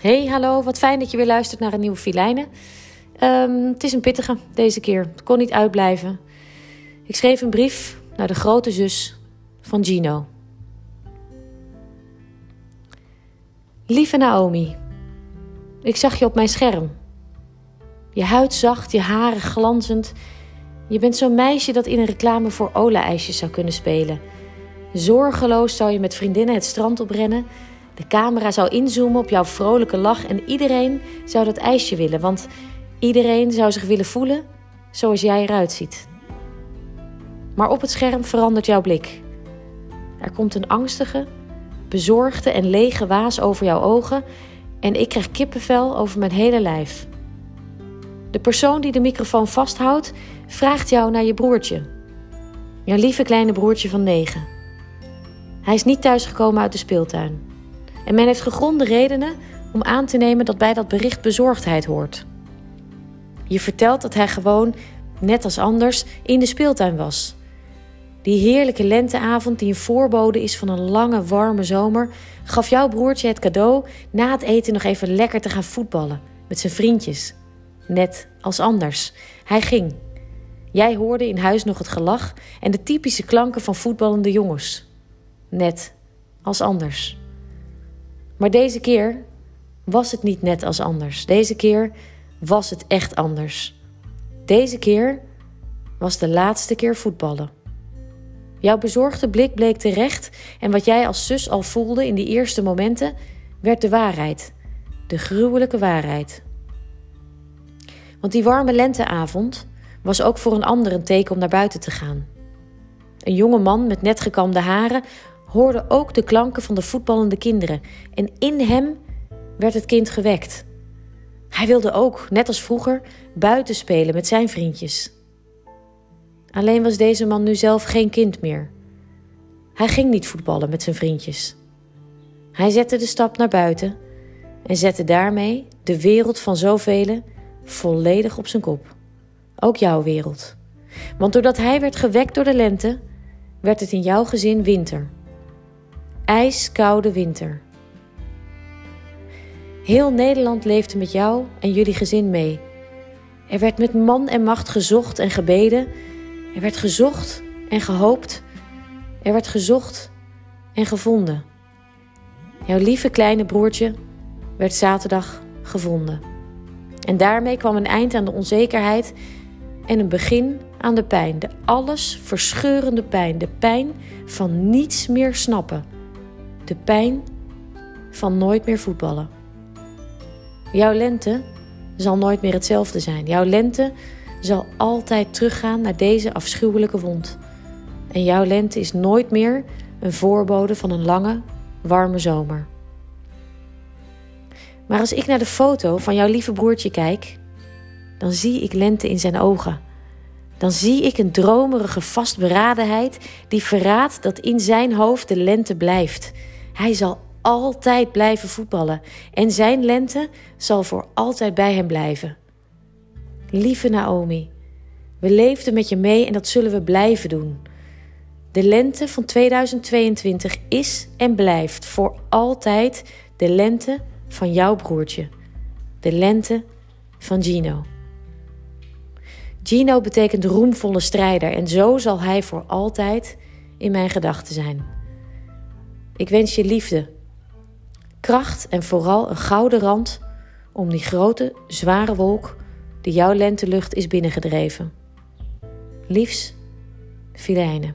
Hey, hallo, wat fijn dat je weer luistert naar een nieuwe filijnen. Um, het is een pittige deze keer. Het kon niet uitblijven. Ik schreef een brief naar de grote zus van Gino. Lieve Naomi, ik zag je op mijn scherm. Je huid zacht, je haren glanzend. Je bent zo'n meisje dat in een reclame voor Ola-ijsjes zou kunnen spelen. Zorgeloos zou je met vriendinnen het strand oprennen de camera zou inzoomen op jouw vrolijke lach en iedereen zou dat ijsje willen, want iedereen zou zich willen voelen zoals jij eruit ziet. Maar op het scherm verandert jouw blik. Er komt een angstige, bezorgde en lege waas over jouw ogen en ik krijg kippenvel over mijn hele lijf. De persoon die de microfoon vasthoudt, vraagt jou naar je broertje. Jouw lieve kleine broertje van negen. Hij is niet thuisgekomen uit de speeltuin. En men heeft gegronde redenen om aan te nemen dat bij dat bericht bezorgdheid hoort. Je vertelt dat hij gewoon, net als anders, in de speeltuin was. Die heerlijke lenteavond, die een voorbode is van een lange, warme zomer, gaf jouw broertje het cadeau na het eten nog even lekker te gaan voetballen met zijn vriendjes. Net als anders. Hij ging. Jij hoorde in huis nog het gelach en de typische klanken van voetballende jongens. Net als anders. Maar deze keer was het niet net als anders. Deze keer was het echt anders. Deze keer was de laatste keer voetballen. Jouw bezorgde blik bleek terecht en wat jij als zus al voelde in die eerste momenten, werd de waarheid. De gruwelijke waarheid. Want die warme lenteavond was ook voor een ander een teken om naar buiten te gaan. Een jonge man met net gekamde haren hoorde ook de klanken van de voetballende kinderen en in hem werd het kind gewekt. Hij wilde ook, net als vroeger, buiten spelen met zijn vriendjes. Alleen was deze man nu zelf geen kind meer. Hij ging niet voetballen met zijn vriendjes. Hij zette de stap naar buiten en zette daarmee de wereld van zoveel volledig op zijn kop. Ook jouw wereld. Want doordat hij werd gewekt door de lente, werd het in jouw gezin winter ijskoude winter. Heel Nederland leefde met jou en jullie gezin mee. Er werd met man en macht gezocht en gebeden. Er werd gezocht en gehoopt. Er werd gezocht en gevonden. Jouw lieve kleine broertje werd zaterdag gevonden. En daarmee kwam een eind aan de onzekerheid en een begin aan de pijn. De alles verscheurende pijn. De pijn van niets meer snappen de pijn van nooit meer voetballen. Jouw lente zal nooit meer hetzelfde zijn. Jouw lente zal altijd teruggaan naar deze afschuwelijke wond. En jouw lente is nooit meer een voorbode van een lange, warme zomer. Maar als ik naar de foto van jouw lieve broertje kijk, dan zie ik lente in zijn ogen. Dan zie ik een dromerige vastberadenheid die verraadt dat in zijn hoofd de lente blijft hij zal altijd blijven voetballen en zijn lente zal voor altijd bij hem blijven. Lieve Naomi, we leefden met je mee en dat zullen we blijven doen. De lente van 2022 is en blijft voor altijd de lente van jouw broertje. De lente van Gino. Gino betekent roemvolle strijder en zo zal hij voor altijd in mijn gedachten zijn. Ik wens je liefde, kracht en vooral een gouden rand om die grote, zware wolk die jouw lentelucht is binnengedreven. Liefs, Filijne.